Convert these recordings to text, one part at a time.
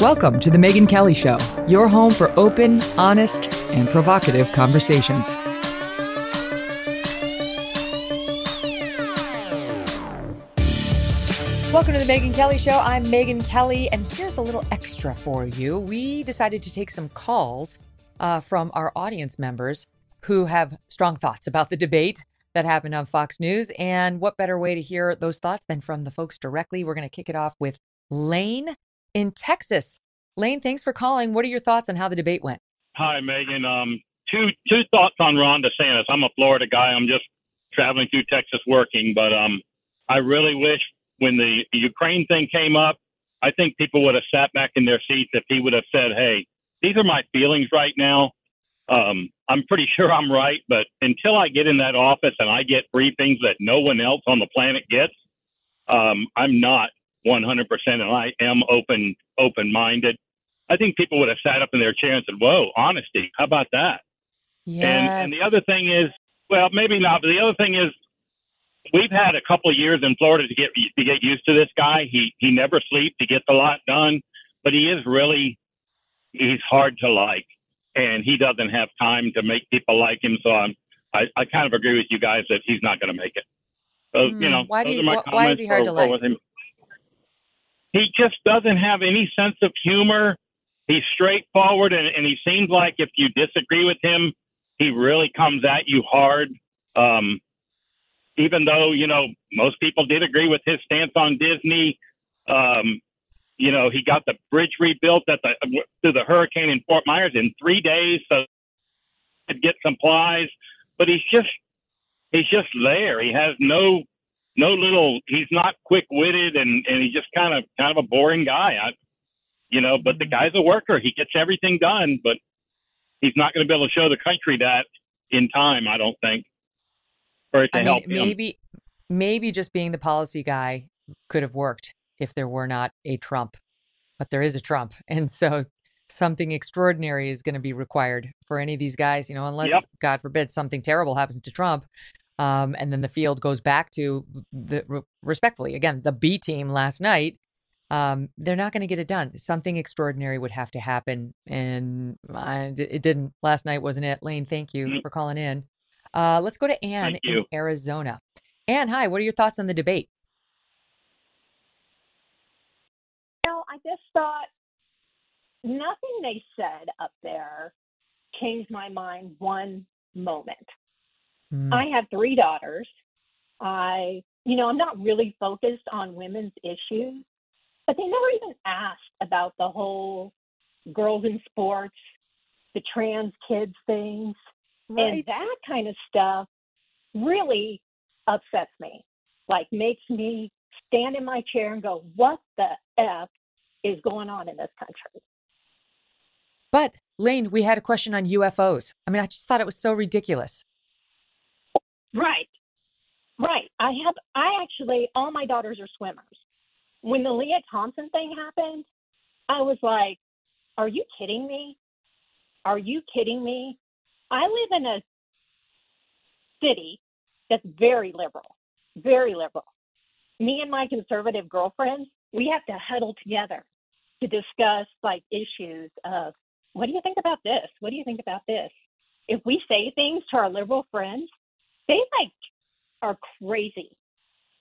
Welcome to The Megyn Kelly Show, your home for open, honest, and provocative conversations. Welcome to the Megyn Kelly Show. I'm Megyn Kelly, and here's a little extra for you. We decided to take some calls uh, from our audience members who have strong thoughts about the debate that happened on Fox News. And what better way to hear those thoughts than from the folks directly? We're going to kick it off with Lane in Texas. Lane, thanks for calling. What are your thoughts on how the debate went? Hi, Megyn. Um, two two thoughts on Ron DeSantis. I'm a Florida guy. I'm just traveling through Texas working, but um, I really wish when the Ukraine thing came up, I think people would have sat back in their seats if he would have said, "Hey, these are my feelings right now. Um, I'm pretty sure I'm right, but until I get in that office and I get briefings that no one else on the planet gets, um, I'm not 100%, and I am open open minded. I think people would have sat up in their chair and said, "Whoa, honesty! How about that?" Yes. And, and the other thing is, well, maybe not, but the other thing is, we've had a couple of years in Florida to get to get used to this guy. He he never sleeps. He gets a lot done, but he is really he's hard to like, and he doesn't have time to make people like him. So I'm I, I kind of agree with you guys that he's not going to make it. So Hmm, you know, why do you- are my wh- why is he hard for- to like? He just doesn't have any sense of humor. He's straightforward, and, and he seems like if you disagree with him, he really comes at you hard. Um, even though you know most people did agree with his stance on Disney, um, you know he got the bridge rebuilt at the through the hurricane in Fort Myers in three days, so could get supplies. But he's just he's just there. He has no no little. He's not quick witted, and and he's just kind of kind of a boring guy. I, you know, but the mm-hmm. guy's a worker. He gets everything done, but he's not going to be able to show the country that in time. I don't think for it to I mean, help him. maybe maybe just being the policy guy could have worked if there were not a Trump, but there is a Trump, and so something extraordinary is going to be required for any of these guys. You know, unless Yep. God forbid something terrible happens to Trump, um, and then the field goes back to the re- respectfully again the B team last night. Um, they're not going to get it done. Something extraordinary would have to happen, and I, it didn't last night, wasn't it? Lane, thank you Mm. for calling in. Uh, let's go to Anne in. Arizona. Anne, hi. What are your thoughts on the debate? know, I just thought nothing they said up there changed my mind one moment. Mm, I have three daughters. I, you know, I'm not really focused on women's issues, but they never even asked about the whole girls in sports, the trans kids things, and that kind of stuff really upsets me. Like makes me stand in my chair and go, "What the f is going on in this country?" But Lane, we had a question on UFOs. I mean, I just thought it was so ridiculous. Right. Right. I have I actually all my daughters are swimmers. When the Leah Thompson thing happened, I was like, Are you kidding me? Are you kidding me? I live in a city that's very liberal. Very liberal. Me and my conservative girlfriends, we have to huddle together to discuss like issues of what do you think about this? What do you think about this? If we say things to our liberal friends, they like are crazy,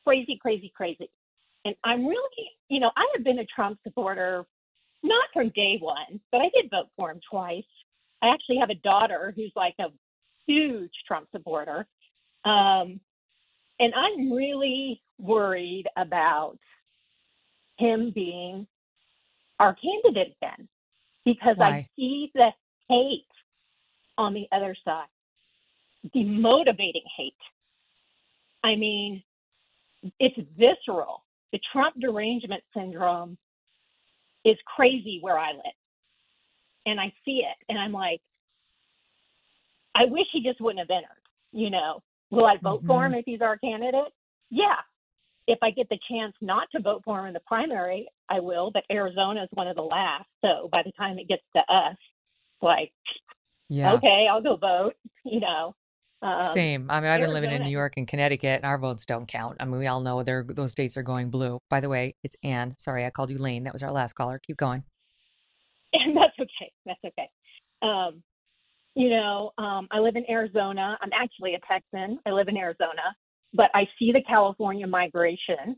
crazy, crazy, crazy. And I'm really, you know, I have been a Trump supporter not from day one, but I did vote for him twice. I actually have a daughter who's like a huge Trump supporter. Um, and I'm really worried about him being our candidate then because Why? I see the hate on the other side, demotivating hate. I mean, it's visceral. The Trump derangement syndrome is crazy where I live. And I see it. And I'm like, I wish he just wouldn't have entered. You know, will I vote for him mm-hmm. if he's our candidate? Yeah. If I get the chance not to vote for him in the primary, I will. But Arizona is one of the last. So by the time it gets to us, like, Yeah. okay, I'll go vote, you know. Um, Same. I mean, I've been living in New York and Connecticut, and our votes don't count. I mean, we all know they're those states are going blue. By the way, it's Anne. Sorry, I called you Lane. That was our last caller. Keep going. and that's okay. That's okay. Um, you know, um, I live in Arizona. I'm actually a Texan. I live in Arizona, but I see the California migration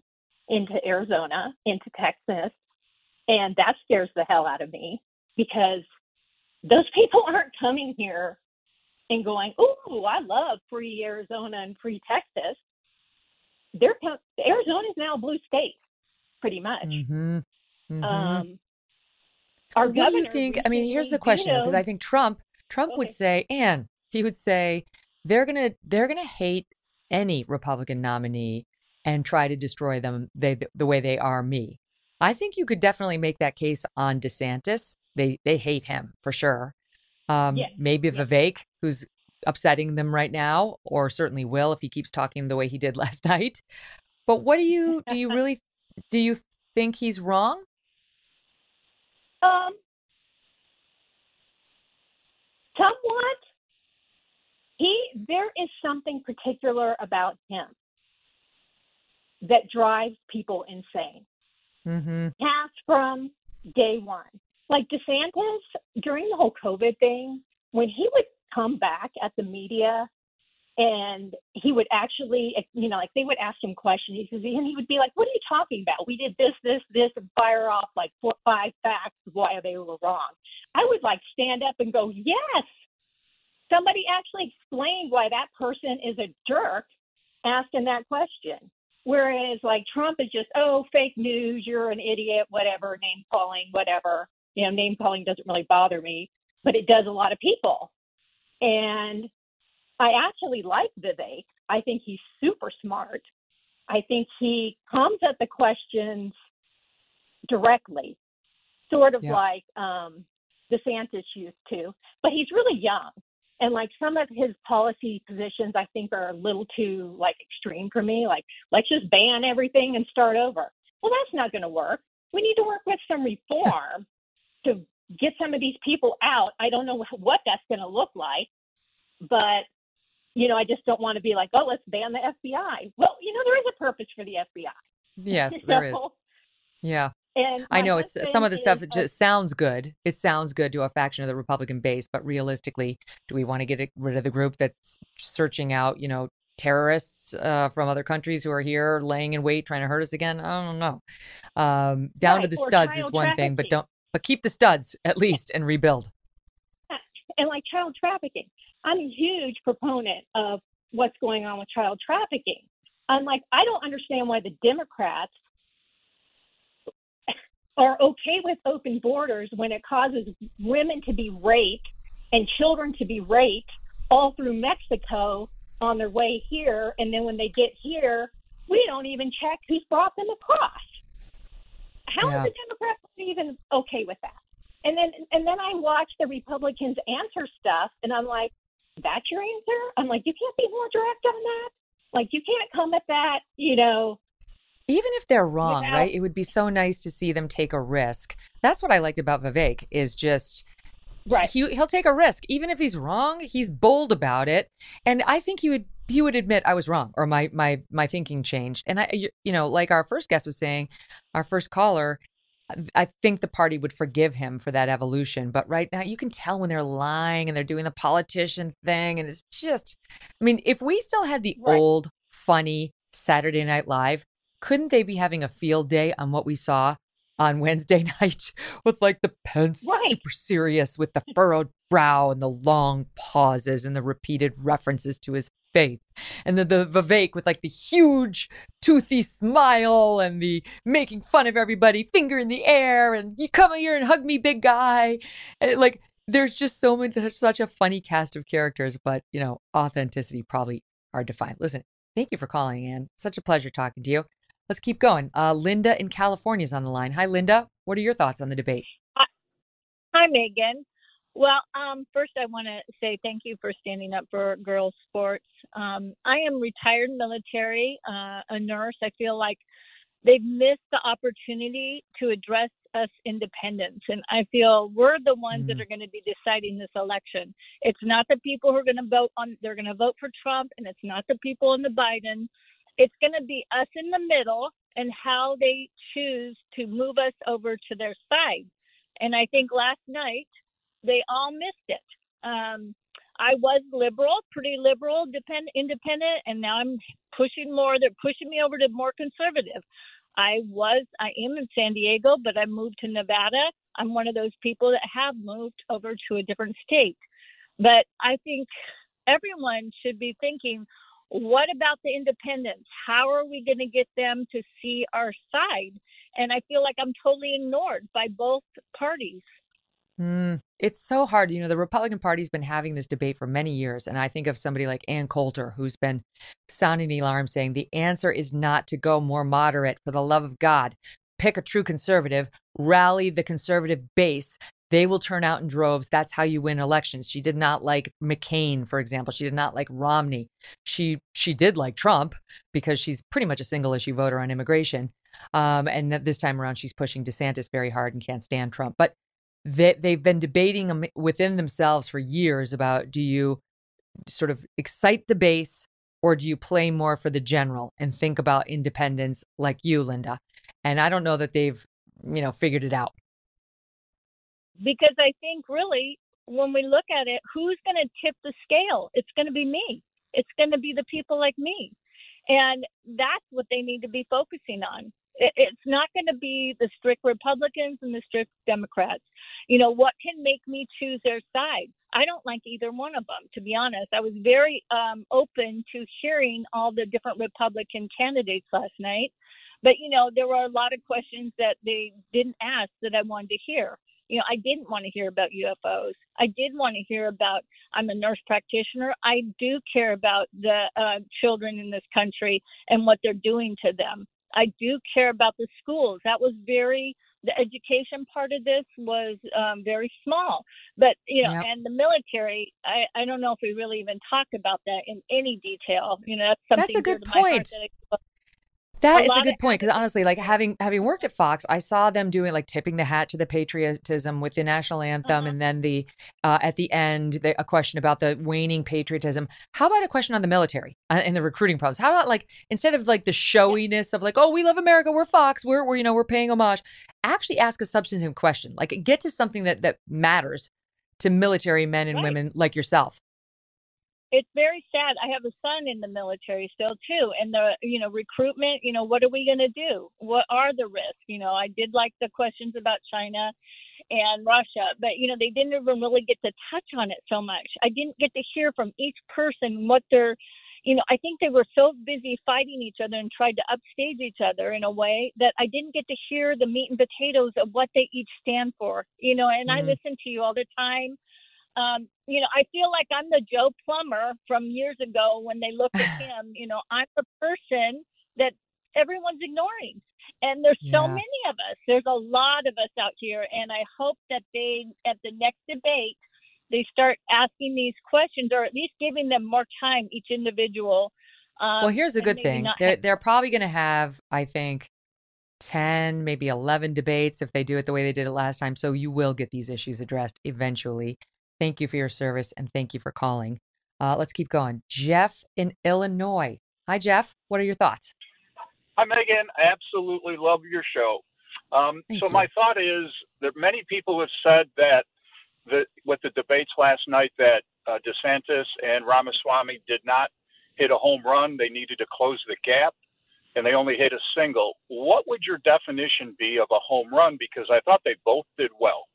into Arizona, into Texas, and that scares the hell out of me because those people aren't coming here and going, "Ooh, I love free Arizona and free Texas." They're Arizona is now a blue state, pretty much. Mm-hmm. Mm-hmm. Um, our what do you governor think? I mean, here's the question because vetoed- I think Trump Trump would say, and he would say they're gonna they're gonna hate any Republican nominee and try to destroy them they the way they are me. I think you could definitely make that case on DeSantis. They they hate him for sure. Um, Yes, maybe yes. Vivek, who's upsetting them right now, or certainly will if he keeps talking the way he did last night. But what do you do? You really do you think he's wrong? Um, somewhat. He there is something particular about him that drives people insane. Mm-hmm. Has from day one. Like DeSantis during the whole COVID thing, when he would come back at the media and he would actually, you know, like they would ask him questions, he says- and he would be like, "What are you talking about? We did this, this, this," and fire off like four, five facts why they were wrong. I would like stand up and go, "Yes, somebody actually explained why that person is a jerk asking that question." Whereas like Trump is just, "Oh, fake news, you're an idiot, whatever, name calling, whatever." You know, name calling doesn't really bother me, but it does a lot of people. And I actually like Vivek. I think he's super smart. I think he comes at the questions directly, sort of Yeah. like um, DeSantis used to, but he's really young. And like some of his policy positions, I think are a little too like extreme for me. Like, let's just ban everything and start over. Well, that's not going to work. We need to work with some reform to get some of these people out. I don't know what that's going to look like, but you know, I just don't want to be like, oh, let's ban the FBI. Well, you know, there is a purpose for the FBI. Yes, there is. Yeah. And I know it's some of the stuff that just sounds good. It sounds good to a faction of the Republican base, but realistically, do we want to get rid of the group that's searching out, you know, terrorists uh, from other countries who are here laying in wait trying to hurt us again? I don't know. Um, down to the studs is one thing, but don't. But keep the studs at least and rebuild. and like child trafficking. I'm a huge proponent of what's going on with child trafficking. I'm like, I don't understand why the Democrats are okay with open borders when it causes women to be raped and children to be raped all through Mexico on their way here. And then when they get here, we don't even check who's brought them across. How Yeah. is the Democrats even okay with that? And then and then I watch the Republicans answer stuff, and I'm like, "That's your answer?" I'm like, "You can't be more direct on that. Like, you can't come at that, you know." Even if they're wrong, Without- right? It would be so nice to see them take a risk. That's what I liked about Vivek is just Right. he he'll take a risk even if he's wrong he's bold about it and i think he would he would admit i was wrong or my my my thinking changed and i you you know like our first guest was saying our first caller i think the party would forgive him for that evolution but right now you can tell when they're lying and they're doing the politician thing and it's just i mean if we still had the Right. old funny saturday night live couldn't they be having a field day on what we saw on Wednesday night with like the Pence Right. super serious with the furrowed brow and the long pauses and the repeated references to his faith. And then the Vivek with like the huge toothy smile and the making fun of everybody, finger in the air, and you come here and hug me, big guy. And like there's just so many there's such a funny cast of characters, but you know, authenticity probably hard to find. Listen, thank you for calling, Ann. Such a pleasure talking to you. Let's keep going. Uh, Linda in California is on the line. Hi, Linda. What are your thoughts on the debate? Hi, Megyn. Well, um, first, I want to say thank you for standing up for girls' sports. Um, I am retired military, uh, a nurse. I feel like they've missed the opportunity to address us independents. And I feel we're the ones that Mm. are going to be deciding this election. It's not the people who are going to vote on, they're going to vote for Trump, and it's not the people in the Biden. It's going to be us in the middle and how they choose to move us over to their side. And I think last night they all missed it. Um, I was liberal, pretty liberal, depend, independent, and now I'm pushing more. They're pushing me over to more conservative. I was, I am in San Diego, but I moved to Nevada. I'm one of those people that have moved over to a different state. But I think everyone should be thinking, what about the independents? How are we going to get them to see our side? And I feel like I'm totally ignored by both parties. Mm, it's so hard. You know, the Republican Party's been having this debate for many years. And I think of somebody like Ann Coulter, who's been sounding the alarm saying the answer is not to go more moderate for the love of God. Pick a true conservative, rally the conservative base. They will turn out in droves. That's how you win elections. She did not like McCain, for example. She did not like Romney. She she did like Trump because she's pretty much a single issue voter on immigration. Um, and this time around, she's pushing DeSantis very hard and can't stand Trump. But they, they've been debating within themselves for years about do you sort of excite the base or do you play more for the general and think about independence like you, Linda? And I don't know that they've, you know, figured it out. Because I think really when we look at it, who's going to tip the scale? It's going to be me. It's going to be the people like me. And that's what they need to be focusing on. It's not going to be the strict Republicans and the strict Democrats. You know, what can make me choose their side? I don't like either one of them, to be honest. I was very um, open to hearing all the different Republican candidates last night. But, you know, there were a lot of questions that they didn't ask that I wanted to hear you know, I didn't want to hear about UFOs. I did want to hear about. I'm a nurse practitioner. I do care about the uh, children in this country and what they're doing to them. I do care about the schools. That was very. The education part of this was um, very small, but you know, Yep. and the military. I, I don't know if we really even talk about that in any detail. You know, that's something. That's a good to my heart point. that That A is a good point because honestly, like having having worked at Fox, I saw them doing like tipping the hat to the patriotism with the national anthem, Uh-huh. and then the uh, at the end the, a question about the waning patriotism. How about a question on the military uh, and the recruiting problems? How about like instead of like the showiness of like, oh, we love America, we're Fox, we're we're you know we're paying homage, actually ask a substantive question, like get to something that that matters to military men and Right. women like yourself. It's very sad. I have a son in the military still too, and the you know recruitment. You know, what are we going to do? What are the risks? You know, I did like the questions about China and Russia, but you know they didn't even really get to touch on it so much. I didn't get to hear from each person what their you know, I think they were so busy fighting each other and tried to upstage each other in a way that I didn't get to hear the meat and potatoes of what they each stand for. You know, and I Mhm. listen to you all the time um, you know, I feel like I'm the Joe Plumber from years ago when they looked at him. You know, I'm the person that everyone's ignoring. And there's so many of us. There's a lot of us out here. And I hope that they, at the next debate, they start asking these questions or at least giving them more time, each individual. Um, Well, here's the good thing. They're have- they're probably going to have, I think, 10, maybe 11 debates if they do it the way they did it last time. So you will get these issues addressed eventually. Thank you for your service and thank you for calling. Uh, let's keep going. Jeff in Illinois. Hi, Jeff. What are your thoughts? Hi, Megyn. I absolutely love your show. Um, so you. my thought is that many people have said that the, with the debates last night that uh, DeSantis and Ramaswamy did not hit a home run. They needed to close the gap. and they only hit a single. What would your definition be of a home run? Because I thought they both did well.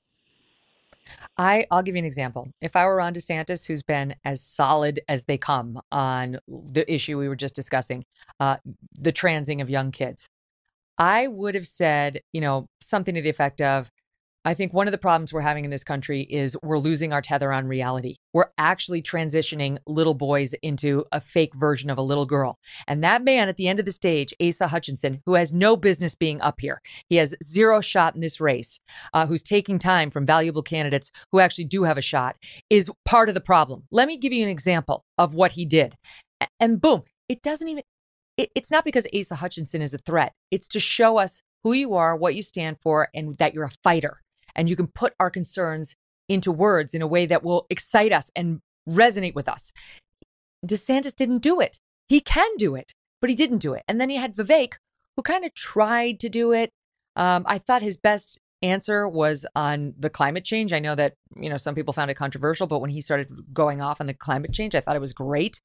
I I'll give you an example. If I were Ron DeSantis, who's been as solid as they come on the issue we were just discussing, uh, the transing of young kids, I would have said, you know, something to the effect of, I think one of the problems we're having in this country is we're losing our tether on reality. We're actually transitioning little boys into a fake version of a little girl. And that man at the end of the stage, Asa Hutchinson, who has no business being up here, he has zero shot in this race, uh, who's taking time from valuable candidates who actually do have a shot, is part of the problem. Let me give you an example of what he did. And boom, it doesn't even, it, it's not because Asa Hutchinson is a threat, it's to show us who you are, what you stand for, and that you're a fighter and you can put our concerns into words in a way that will excite us and resonate with us. DeSantis didn't do it. He can do it, but he didn't do it. And then he had Vivek, who kind of tried to do it. Um, I thought his best answer was on the climate change. I know that you know some people found it controversial, but when he started going off on the climate change, I thought it was great.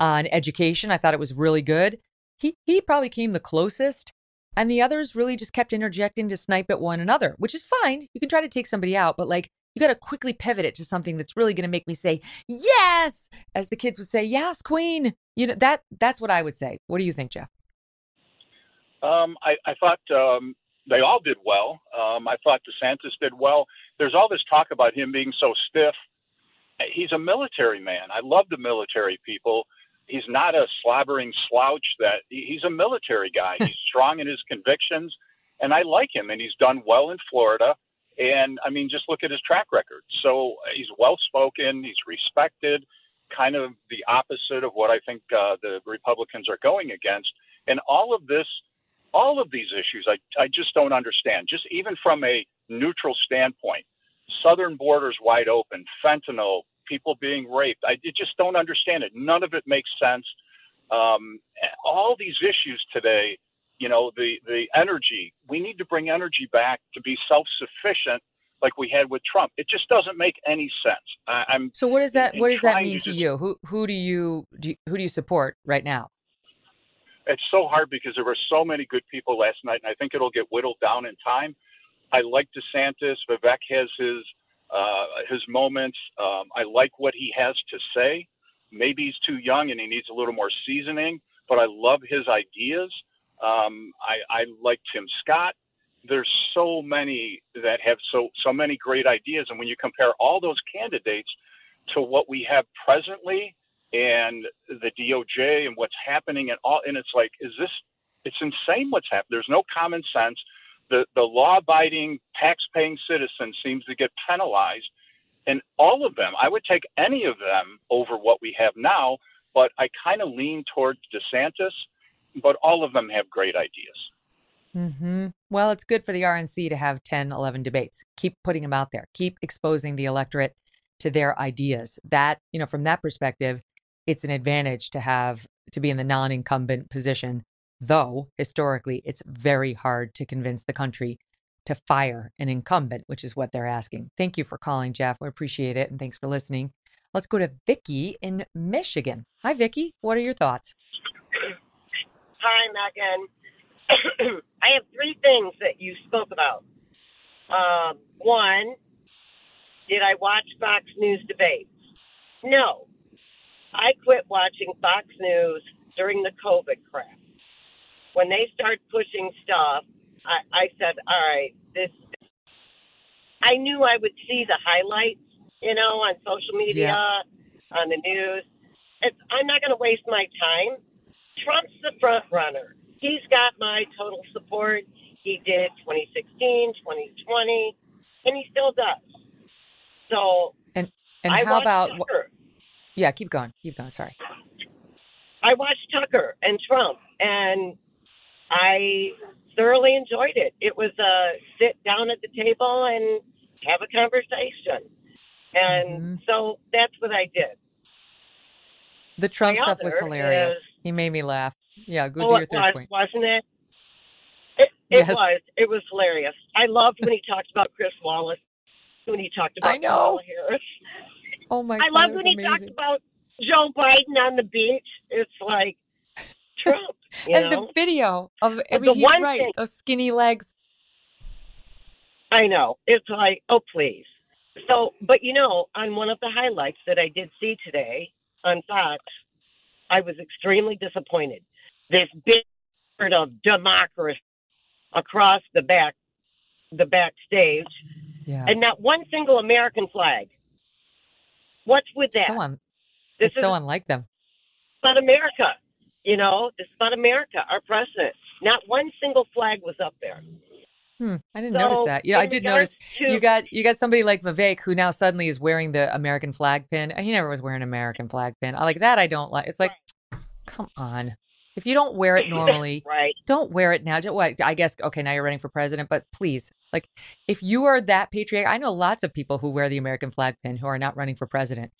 On education, I thought it was really good. He he probably came the closest, and the others really just kept interjecting to snipe at one another, which is fine. You can try to take somebody out, but like you got to quickly pivot it to something that's really going to make me say yes, as the kids would say, yes, queen. You know that that's what I would say. What do you think, Jeff? Um, I, I thought um, they all did well. Um, I thought DeSantis did well. There's all this talk about him being so stiff. He's a military man. I love the military people he's not a slobbering slouch that he's a military guy. he's strong in his convictions, and I like him. And he's done well in Florida. And I mean, just look at his track record. So uh, he's well spoken. He's respected. Kind of the opposite of what I think uh, the Republicans are going against. And all of this, all of these issues, I I just don't understand. Just even from a neutral standpoint, southern borders wide open, fentanyl, people being raped. I just don't understand it. None of it makes sense. Um, all these issues today, you know, the the energy. We need to bring energy back to be self sufficient, like we had with Trump. It just doesn't make any sense. I, am So what does that what does that mean to, to you? Who who do you, do you who do you support right now? It's so hard because there were so many good people last night, and I think it'll get whittled down in time. I like DeSantis. Vivek has his uh, his moments. Um, I like what he has to say. Maybe he's too young and he needs a little more seasoning, but I love his ideas. Um, I, I like Tim Scott. There's so many that have so so many great ideas, and when you compare all those candidates to what we have presently and the DOJ and what's happening and all, and it's like, is this? It's insane what's happening. There's no common sense the, the law abiding, tax paying citizen seems to get penalized. And all of them, I would take any of them over what we have now, but I kind of lean towards DeSantis, but all of them have great ideas. Mm-hmm. Well, it's good for the RNC to have 10, 11 debates. Keep putting them out there. Keep exposing the electorate to their ideas. That, you know, from that perspective, it's an advantage to have to be in the non incumbent position though historically it's very hard to convince the country to fire an incumbent, which is what they're asking. Thank you for calling, Jeff. We appreciate it. And thanks for listening. Let's go to Vicki in Michigan. Hi, Vicki. What are your thoughts? Hi, Megyn. I have three things that you spoke about. Uh, one, did I watch Fox News debates? No. I quit watching Fox News during the COVID crap when they start pushing stuff, I, I said, all right, this. I knew I would see the highlights, you know, on social media, yeah. on the news. It's, I'm not going to waste my time. Trump's the front runner. He's got my total support. He did 2016, 2020, and he still does. So, and and I how about? Tucker. Yeah, keep going. Keep going. Sorry. I watched Tucker and Trump, and I thoroughly enjoyed it. It was a sit down at the table and have a conversation. And mm-hmm. so that's what I did. The Trump My stuff was hilarious. Is, he made me laugh. Yeah, go oh, to your third was, point. Wasn't it? It, it yes. was. It was hilarious. I loved when he talked about Chris Wallace, when he talked about I know. Harris. Oh my I loved when he amazing. talked about Joe Biden on the beach. It's like Trump. And know? the video of I mean, the he's one right. thing- Those skinny legs. I know. It's like, oh, please. So, but you know, on one of the highlights that I did see today on Fox, I was extremely disappointed. This big sort of democracy across the back, the backstage, Yeah. and not one single American flag. What's with that? so un- it's is so unlike them. about America. You know, this is about America, our president. Not one single flag was up there. Hmm, I didn't So, notice that. Yeah, I did notice to- you got you got somebody like Vivek who now suddenly is wearing the American flag pin. He never was wearing an American flag pin. I like that. I don't like. It's like, come on. If you don't wear it normally, right? Don't wear it now. What I guess. Okay, now you're running for president, but please, like, if you are that patriotic, I know lots of people who wear the American flag pin who are not running for president.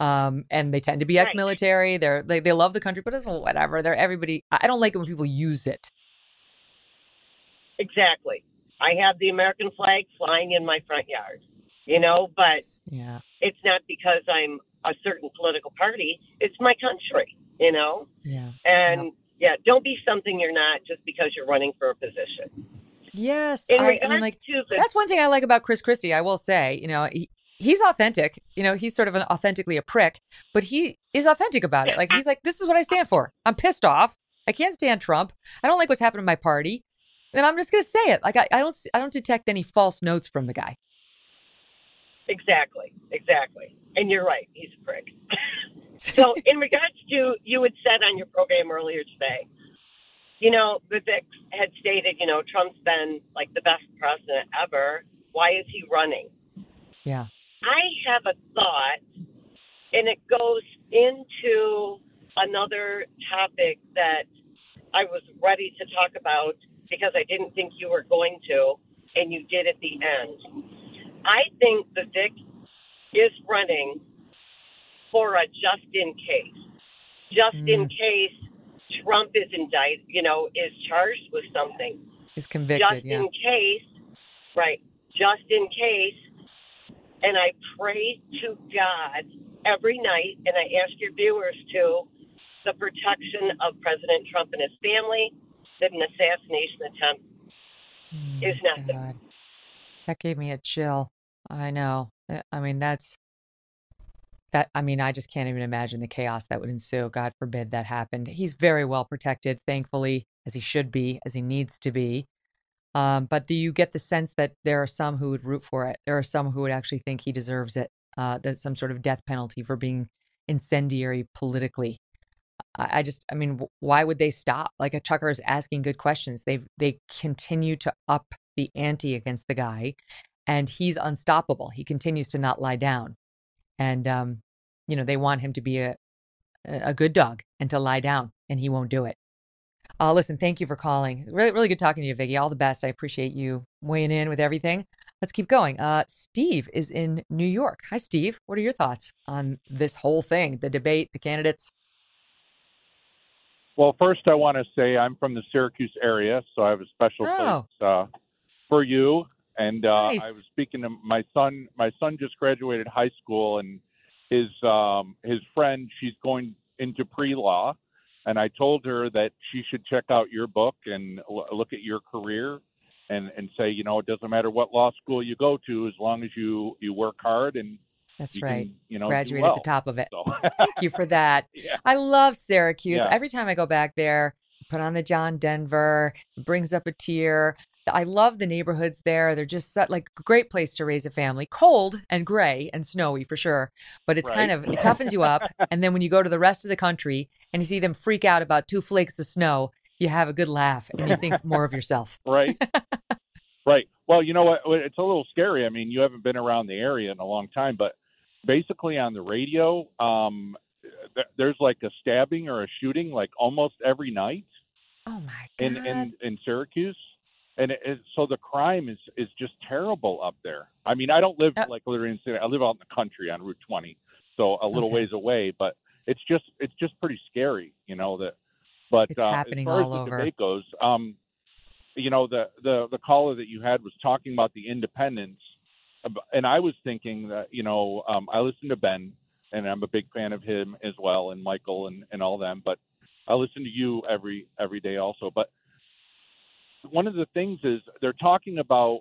Um, and they tend to be Right. ex-military. They're they, they love the country, but it's whatever. They're everybody. I I don't like it when people use it. Exactly. I have the American flag flying in my front yard, you know, but Yeah. it's not because I'm a certain political party. It's my country, you know? Yeah. And yeah, don't be something you're not just because you're running for a position. Yes, In I, I mean, like to the, that's one thing I like about Chris Christie. I will say, you know, he, he's authentic. You know, he's sort of an authentically a prick, but he is authentic about it. Like he's like, this is what I stand for. I'm pissed off. I can't stand Trump. I don't like what's happened to my party, and I'm just gonna say it. Like I, I don't, I don't detect any false notes from the guy. Exactly, exactly. And you're right, he's a prick. so, in regards to you had said on your program earlier today, you know, the Vivek had stated, you know, Trump's been like the best president ever. Why is he running? Yeah. I have a thought, and it goes into another topic that I was ready to talk about because I didn't think you were going to, and you did at the end. I think the Vic is running for a just in case. Just in Mm. case Trump is indicted, you know, is charged with something. He's convicted. Just yeah. in case, right? Just in case. And I pray to God every night, and I ask your viewers to, the protection of President Trump and his family, that an assassination attempt Oh is nothing. God. That gave me a chill. I know. I mean, that's that. I mean, I just can't even imagine the chaos that would ensue. God forbid that happened. He's very well protected, thankfully, as he should be, as he needs to be. Um, but do you get the sense that there are some who would root for it? There are some who would actually think he deserves it. Uh, that's some sort of death penalty for being incendiary politically. I, I just, I mean, why would they stop? Like a Tucker is asking good questions. They they continue to up the ante against the guy, and he's unstoppable. He continues to not lie down, and um, you know they want him to be a a good dog and to lie down, and he won't do it. Uh, listen, thank you for calling. Really, really good talking to you, Vicky. All the best. I appreciate you weighing in with everything. Let's keep going. Uh, Steve is in New York. Hi, Steve. What are your thoughts on this whole thing, the debate, the candidates? Well, first I want to say I'm from the Syracuse area, so I have a special Oh. place uh, for you. And uh, I was speaking to my son. My son just graduated high school, and his um, his friend she's going into pre-law, and I told her that she should check out your book and l- look at your career, and and say you know it doesn't matter what law school you go to as long as you you work hard and That's you right. can, you know Graduate well. at the top of it. So Thank you for that. Yeah. I love Syracuse. Yeah. Every time I go back there, put on the John Denver, brings up a tear. I love the neighborhoods there. They're just like a great place to raise a family. Cold and gray and snowy for sure, but it's kind of it toughens you up. And then when you go to the rest of the country and you see them freak out about two flakes of snow, you have a good laugh and you think more of yourself. right right well you know what it's a little scary i mean you haven't been around the area in a long time but basically on the radio um th- there's like a stabbing or a shooting like almost every night Oh my god! in in in syracuse and it, it, so the crime is is just terrible up there i mean i don't live Uh, like literally in city i live out in the country on route 20 so a little Okay. ways away but it's just it's just pretty scary you know that but It's uh, happening as far all as the over. debate goes um you know the the the caller that you had was talking about the independence, and i was thinking that you know um i listen to ben and i'm a big fan of him as well and michael and and all them but I listen to you every every day also. But one of the things is they're talking about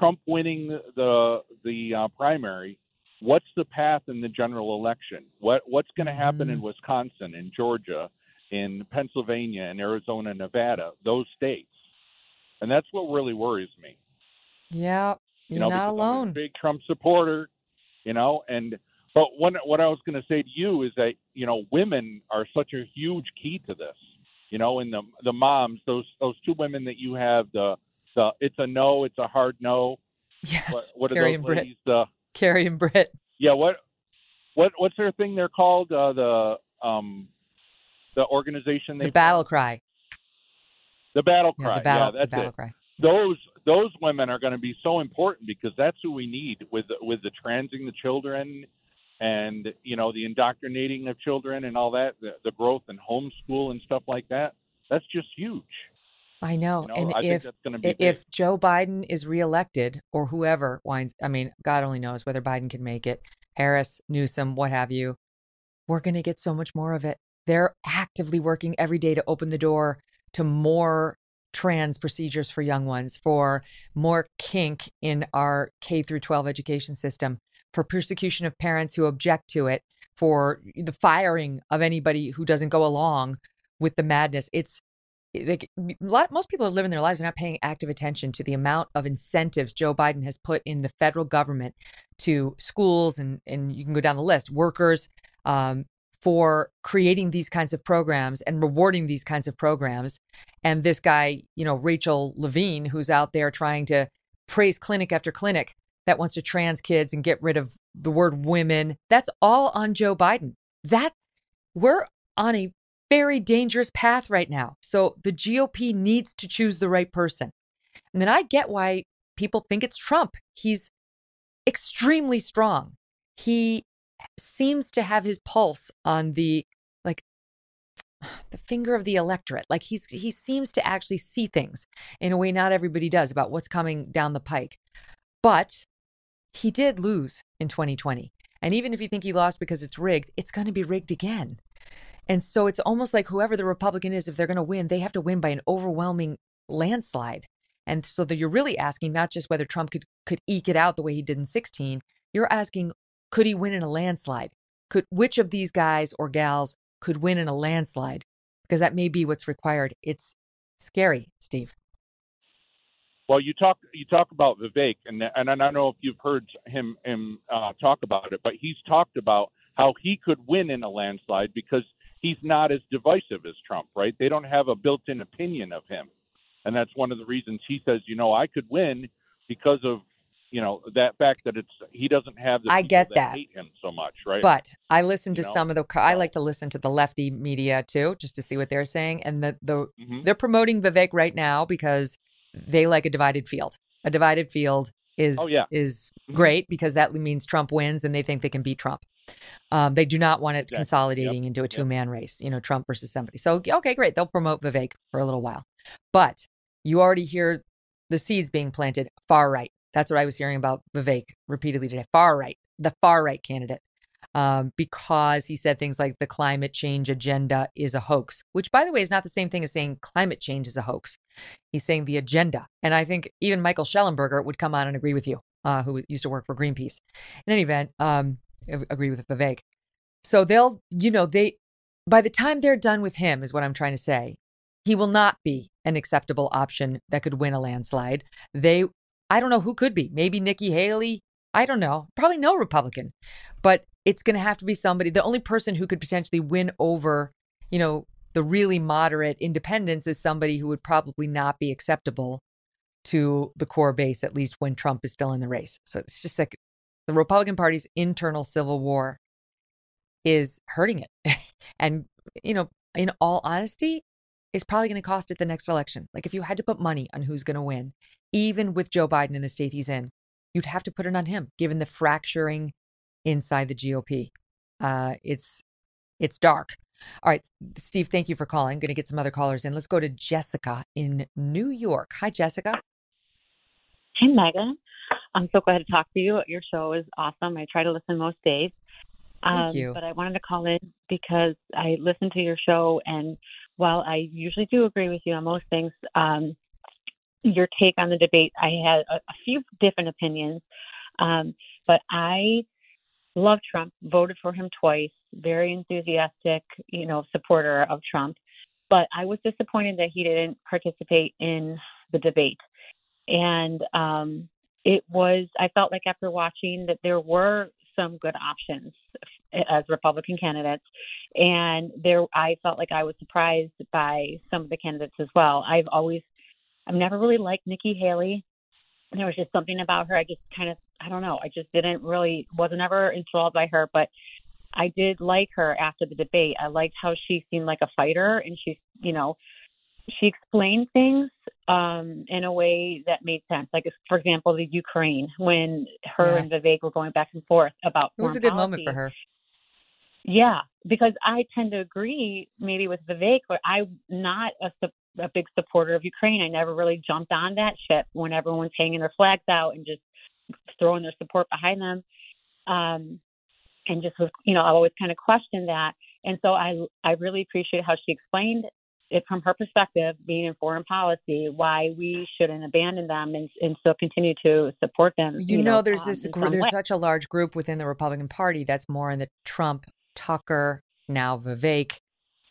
Trump winning the the uh, primary. What's the path in the general election? What what's going to happen in Wisconsin, in Georgia, in Pennsylvania, in Arizona, Nevada, those states? And that's what really worries me. Yeah, You you're know, not because I'm a alone. big Trump supporter, you know, and but what what I was going to say to you is that you know women are such a huge key to this. You know, and the the moms, those those two women that you have, the the it's a no, it's a hard no. Yes, What, what are Carrie those and Britt. The Carrie and Britt. yeah, what what what's their thing? They're called uh, the um the organization they The battle cry. the battle Yeah, cry. the battle. yeah, the that's battle it. cry. those those women are going to be so important because that's who we need with with the transing the children and you know the indoctrinating of children and all that the, the growth in homeschool and stuff like that that's just huge I know. you know and i if that's be i- big. if Joe Biden is reelected or whoever winds, I mean, God only knows whether Biden can make it, Harris, Newsom, what have you, we're going to get so much more of it. They're actively working every day to open the door to more trans procedures for young ones, for more kink in our K through 12 education system, for persecution of parents who object to it, for the firing of anybody who doesn't go along with the madness. It's like a lot most people are living their lives and not paying active attention to the amount of incentives Joe Biden has put in the federal government to schools and and you can go down the list workers um, for creating these kinds of programs and rewarding these kinds of programs and this guy you know Rachel Levine who's out there trying to praise clinic after clinic that wants to trans kids and get rid of the word women that's all on Joe Biden that we're on a very dangerous path right now. So the GOP needs to choose the right person. And then I get why people think it's Trump. He's extremely strong. He seems to have his pulse on the like the finger of the electorate. Like he's he seems to actually see things in a way not everybody does about what's coming down the pike. But he did lose in 2020. And even if you think he lost because it's rigged, it's going to be rigged again. And so it's almost like whoever the Republican is, if they're going to win, they have to win by an overwhelming landslide. And so that you're really asking not just whether Trump could could eke it out the way he did in 16, you're asking could he win in a landslide? Could which of these guys or gals could win in a landslide? Because that may be what's required. It's scary, Steve. Well you talk you talk about vivek and and i don't know if you've heard him him uh, talk about it but he's talked about how he could win in a landslide because he's not as divisive as trump right they don't have a built-in opinion of him and that's one of the reasons he says you know i could win because of you know that fact that it's he doesn't have the I get that, that. hate him so much right But I listen to You know? some of the. I like to listen to the lefty media too, just to see what they're saying. And the the Mhm. they're promoting Vivek right now because they like a divided field. A divided field is Oh, yeah. is Mhm. great because that means Trump wins and they think they can beat Trump. Um, they do not want it Exactly. consolidating into a two man race, you know, Trump versus somebody. So okay, great, they'll promote Vivek for a little while, but you already hear the seeds being planted far right. That's what I was hearing about Vivek repeatedly today. Far right, the far right candidate, um, because he said things like the climate change agenda is a hoax, which, by the way, is not the same thing as saying climate change is a hoax. He's saying the agenda. And I think even Michael Shellenberger would come on and agree with you, uh, who used to work for Greenpeace. In any event, um, agree with Vivek. So they'll, you know, they, by the time they're done with him, is what I'm trying to say, he will not be an acceptable option that could win a landslide. They, I don't know who could be. Maybe Nikki Haley. I don't know. Probably no Republican, but it's going to have to be somebody. The only person who could potentially win over, you know, the really moderate independents is somebody who would probably not be acceptable to the core base, at least when Trump is still in the race. So it's just like the Republican Party's internal civil war is hurting it. and, you know, in all honesty, it's probably going to cost it the next election. Like if you had to put money on who's going to win, even with Joe Biden in the state he's in, you'd have to put it on him, given the fracturing inside the GOP. Uh, it's it's dark. All right, Steve, thank you for calling. I'm going to get some other callers in. Let's go to Jessica in New York. Hi, Jessica. Hey, Megyn. I'm so glad to talk to you. Your show is awesome. I try to listen most days. Thank Um, you. But I wanted to call in because I listen to your show, and while I usually do agree with you on most things, um, your take on the debate, I had a, a few different opinions. Um, but I love Trump, voted for him twice, very enthusiastic, you know, supporter of Trump. But I was disappointed that he didn't participate in the debate. And um, it was, I felt like after watching that there were some good options as Republican candidates. And there, I felt like I was surprised by some of the candidates as well. I've always, I've never really liked Nikki Haley. There was just something about her. I just kind of, I don't know. I just didn't really, wasn't ever enthralled by her. But I did like her after the debate. I liked how she seemed like a fighter, and she, you know, she explained things um, in a way that made sense. Like, for example, the Ukraine, when her Yeah. and Vivek were going back and forth about It was a good moment for her. Yeah, because I tend to agree maybe with Vivek, but I'm not a, a big supporter of Ukraine. I never really jumped on that ship when everyone's hanging their flags out and just throwing their support behind them. Um, and just was, you know, I always kind of questioned that. And so I, I really appreciate how she explained it from her perspective, being in foreign policy, why we shouldn't abandon them and, and still continue to support them. You, know, there's um, this gr- there's way. such a large group within the Republican Party that's more in the Trump, Tucker, now Vivek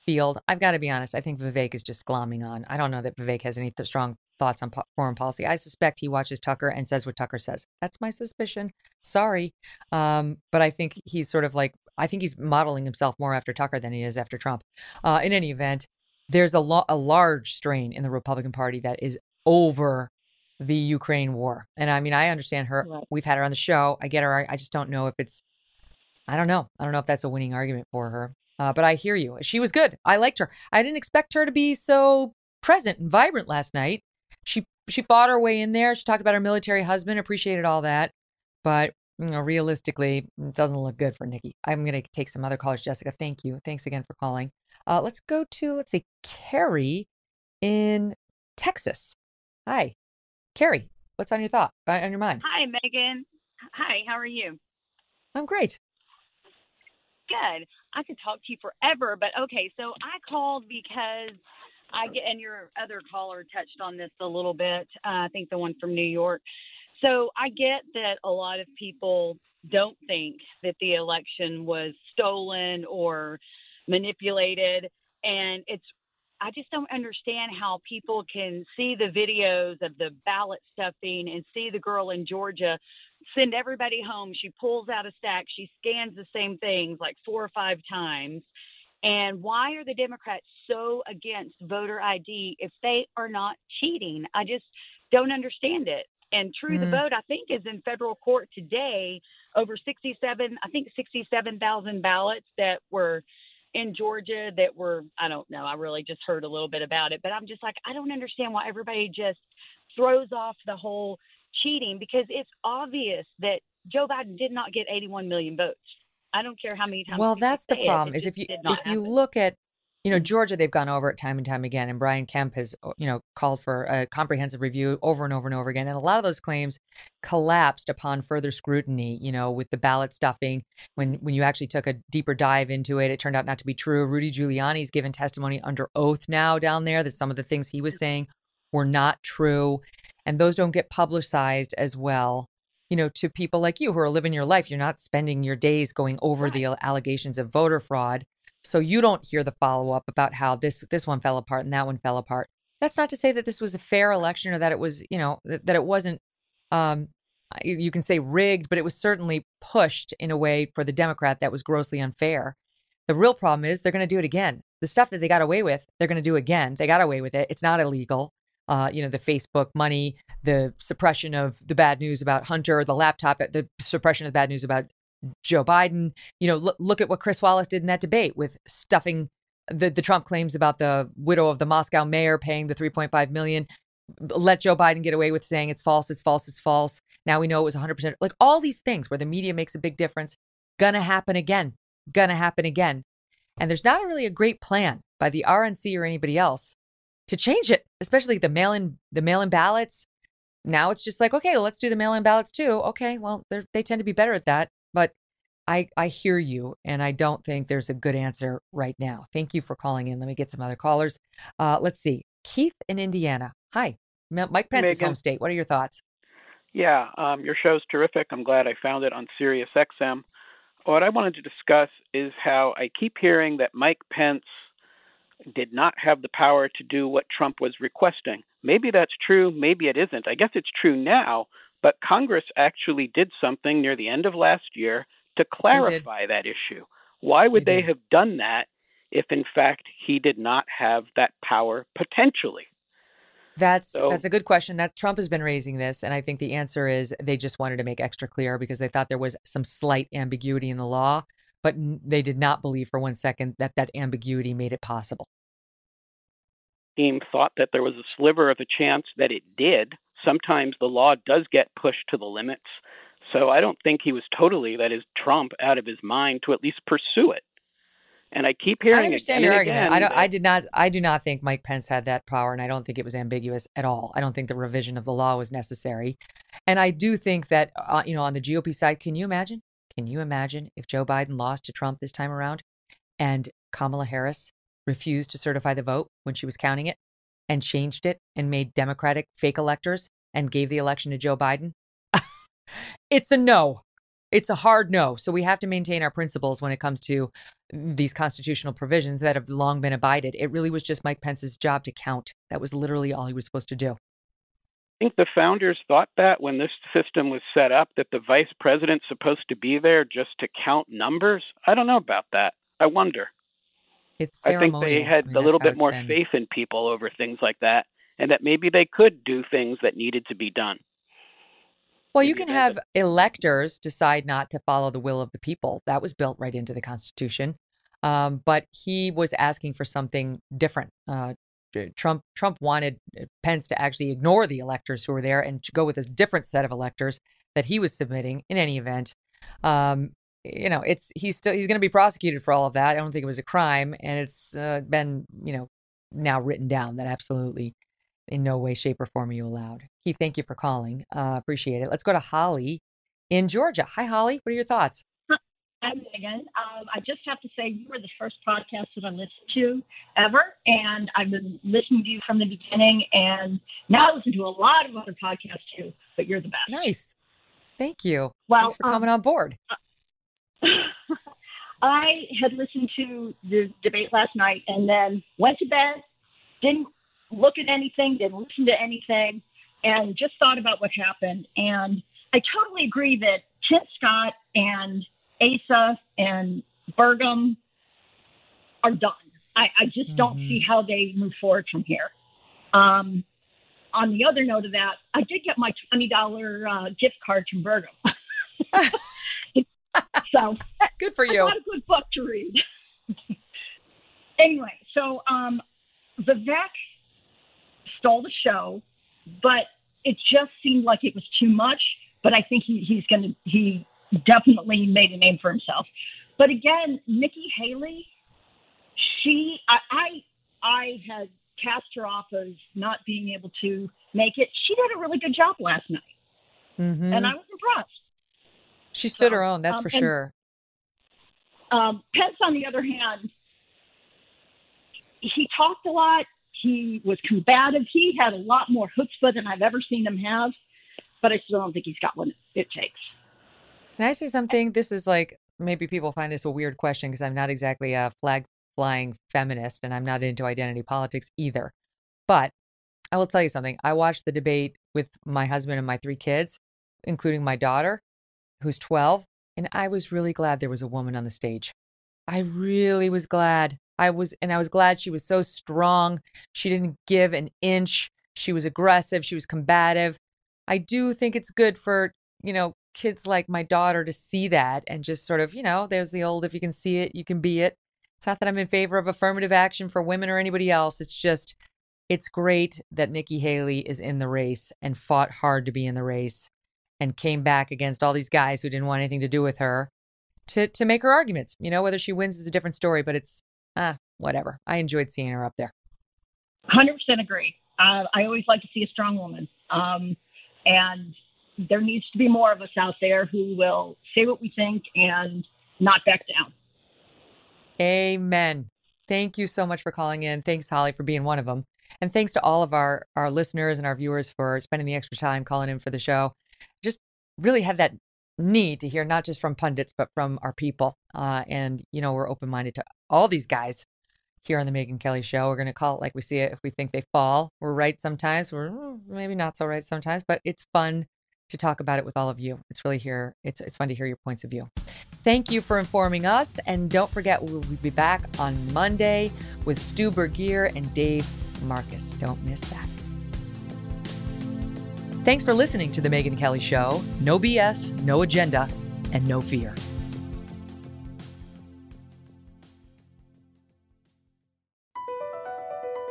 field. I've got to be honest. I think Vivek is just glomming on. I don't know that Vivek has any th- strong thoughts on po- foreign policy. I suspect he watches Tucker and says what Tucker says. That's my suspicion. Sorry, um, but I think he's sort of like I think he's modeling himself more after Tucker than he is after Trump. Uh, in any event, there's a lo- a large strain in the Republican Party that is over the Ukraine war. And I mean, I understand her. Right. We've had her on the show. I get her. I- I just don't know if it's, I don't know. I don't know if that's a winning argument for her. Uh, but I hear you. She was good. I liked her. I didn't expect her to be so present and vibrant last night. She she fought her way in there. She talked about her military husband. Appreciated all that, but you know, realistically, it doesn't look good for Nikki. I'm going to take some other callers. Jessica, thank you. Thanks again for calling. Uh, let's go to let's see, Carrie in Texas. Hi, Carrie. What's on your thought? uh, On your mind? Hi, Megyn. Hi, how are you? I'm great. Good. I could talk to you forever, but okay. So I called because I get, and your other caller touched on this a little bit. Uh, I think the one from New York. So I get that a lot of people don't think that the election was stolen or manipulated, and it's. I just don't understand how people can see the videos of the ballot stuffing and see the girl in Georgia send everybody home. She pulls out a stack. She scans the same things like four or five times. And why are the Democrats so against voter ID if they are not cheating? I just don't understand it. And True the Mm. Vote, I think, is in federal court today. Over 67, I think 67,000 ballots that were in Georgia that were, I don't know, I really just heard a little bit about it. But I'm just like, I don't understand why everybody just throws off the whole cheating because it's obvious that Joe Biden did not get 81 million votes. I don't care how many times. Well, that's the problem. it Is if you if you look at you know Georgia, they've gone over it time and time again, and Brian Kemp has uh, you know called for a comprehensive review over and over and over again, and a lot of those claims collapsed upon further scrutiny. You know, with the ballot stuffing, when when you actually took a deeper dive into it, it turned out not to be true. Rudy Giuliani's given testimony under oath now down there that some of the things he was saying were not true, and those don't get publicized as well you know, to people like you who are living your life. You're not spending your days going over the allegations of voter fraud. So you don't hear the follow up about how this this one fell apart and that one fell apart. That's not to say that this was a fair election or that it was, you know, that, that it wasn't um you can say rigged, but it was certainly pushed in a way for the Democrat that was grossly unfair. The real problem is they're going to do it again. The stuff that they got away with, they're going to do again. They got away with it. It's not illegal uh, you know, the Facebook money, the suppression of the bad news about Hunter, the laptop, the suppression of the bad news about Joe Biden. You know, look, look at what Chris Wallace did in that debate with stuffing the, the Trump claims about the widow of the Moscow mayor paying the 3.5 million. Let Joe Biden get away with saying it's false, it's false, it's false. Now we know it was 100%. Like all these things where the media makes a big difference, gonna happen again, gonna happen again. And there's not really a great plan by the RNC or anybody else to change it, especially the mail-in the mail-in ballots. Now it's just like, okay, well, let's do the mail-in ballots too. Okay, well, they they tend to be better at that, but I, I hear you, and I don't think there's a good answer right now. Thank you for calling in. Let me get some other callers. Uh, let's see. Keith in Indiana. Hi. Mike Pence's Megyn. home state. What are your thoughts? Yeah, um, your show's terrific. I'm glad I found it on Sirius XM. What I wanted to discuss is how I keep hearing that Mike Pence did not have the power to do what Trump was requesting. Maybe that's true, maybe it isn't. I guess it's true now, but Congress actually did something near the end of last year to clarify that issue. Why would they have done that if, in fact, he did not have that power potentially? That's So- that's a good question. That Trump has been raising this, and I think the answer is they just wanted to make extra clear because they thought there was some slight ambiguity in the law, but they did not believe for one second that that ambiguity made it possible. team thought that there was a sliver of a chance that it did. Sometimes the law does get pushed to the limits. So I don't think he was totally, that is, Trump, out of his mind to at least pursue it. And I keep hearing I understand your argument. I don't. that- I did not. I do not think Mike Pence had that power, and I don't think it was ambiguous at all. I don't think the revision of the law was necessary, and I do think that uh, you know on the GOP side, can you imagine? Can you imagine if Joe Biden lost to Trump this time around, and Kamala Harris refused to certify the vote when she was counting it, and changed it and made Democratic fake electors and gave the election to Joe Biden? it's a no. It's a hard no. So we have to maintain our principles when it comes to these constitutional provisions that have long been abided. It really was just Mike Pence's job to count. That was literally all he was supposed to do. I think the founders thought that when this system was set up, that the vice president's supposed to be there just to count numbers. I don't know about that. I wonder. It's I think they had I mean, a little bit more been. faith in people over things like that, and that maybe they could do things that needed to be done. Well, you can have electors decide not to follow the will of the people. That was built right into the Constitution. Um, but he was asking for something different. Uh, Trump Trump wanted uh, Pence to actually ignore the electors who were there and to go with a different set of electors that he was submitting. In any event, um, you know, it's he's still he's going to be prosecuted for all of that. I don't think it was a crime, and it's uh, been you know now written down that absolutely in no way, shape, or form are you allowed. Keith, thank you for calling. Uh, appreciate it. Let's go to Holly in Georgia. Hi, Holly. What are your thoughts? Hi, Megyn. Um, I just have to say you were the first podcast that I listened to ever, and I've been listening to you from the beginning, and now I listen to a lot of other podcasts too. But you're the best. Nice. Thank you. Well, Thanks for coming um, on board. I had listened to the debate last night, and then went to bed. Didn't look at anything. Didn't listen to anything, and just thought about what happened. And I totally agree that Tim Scott and Asa and Burgum are done. I, I just don't see how they move forward from here. Um, on the other note of that, I did get my twenty dollar uh, gift card from Burgum. so good for you. got a good book to read. anyway, so um, Vivek stole the show, but it just seemed like it was too much. But I think he, he's going to he definitely made a name for himself. But again, Nikki Haley, she I I, I had cast her off as not being able to make it. She did a really good job last night, Mhm. and I was impressed. She stood so, her own, that's um, for and- sure. Um, Pence, on the other hand, he talked a lot. He was combative. He had a lot more chutzpah than I've ever seen him have, but I still don't think he's got what it takes. Can I say something? This is like maybe people find this a weird question because I'm not exactly a flag flying feminist and I'm not into identity politics either. But I will tell you something. I watched the debate with my husband and my three kids, including my daughter, who's 12, and I was really glad there was a woman on the stage. I really was glad. I was, and I was glad she was so strong. She didn't give an inch. She was aggressive. She was combative. I do think it's good for, you know, kids like my daughter to see that and just sort of, you know, there's the old if you can see it, you can be it. It's not that I'm in favor of affirmative action for women or anybody else. It's just, it's great that Nikki Haley is in the race and fought hard to be in the race and came back against all these guys who didn't want anything to do with her to to make her arguments. You know, whether she wins is a different story, but it's ah, whatever. I enjoyed seeing her up there. Hundred percent agree. Uh, I always like to see a strong woman, um, and there needs to be more of us out there who will say what we think and not back down. Amen. Thank you so much for calling in. Thanks, Holly, for being one of them. And thanks to all of our, our listeners and our viewers for spending the extra time calling in for the show. Just really had that need to hear not just from pundits, but from our people. Uh, and, you know, we're open minded to all these guys here on the Megyn Kelly Show. We're going to call it like we see it. If we think they fall, we're right sometimes. We're mm, maybe not so right sometimes, but it's fun to talk about it with all of you. It's really here. It's it's fun to hear your points of view. Thank you for informing us, and don't forget we'll be back on Monday with Stu Burguiere and Dave Marcus. Don't miss that. Thanks for listening to the Megyn Kelly Show. No BS, no agenda, and no fear.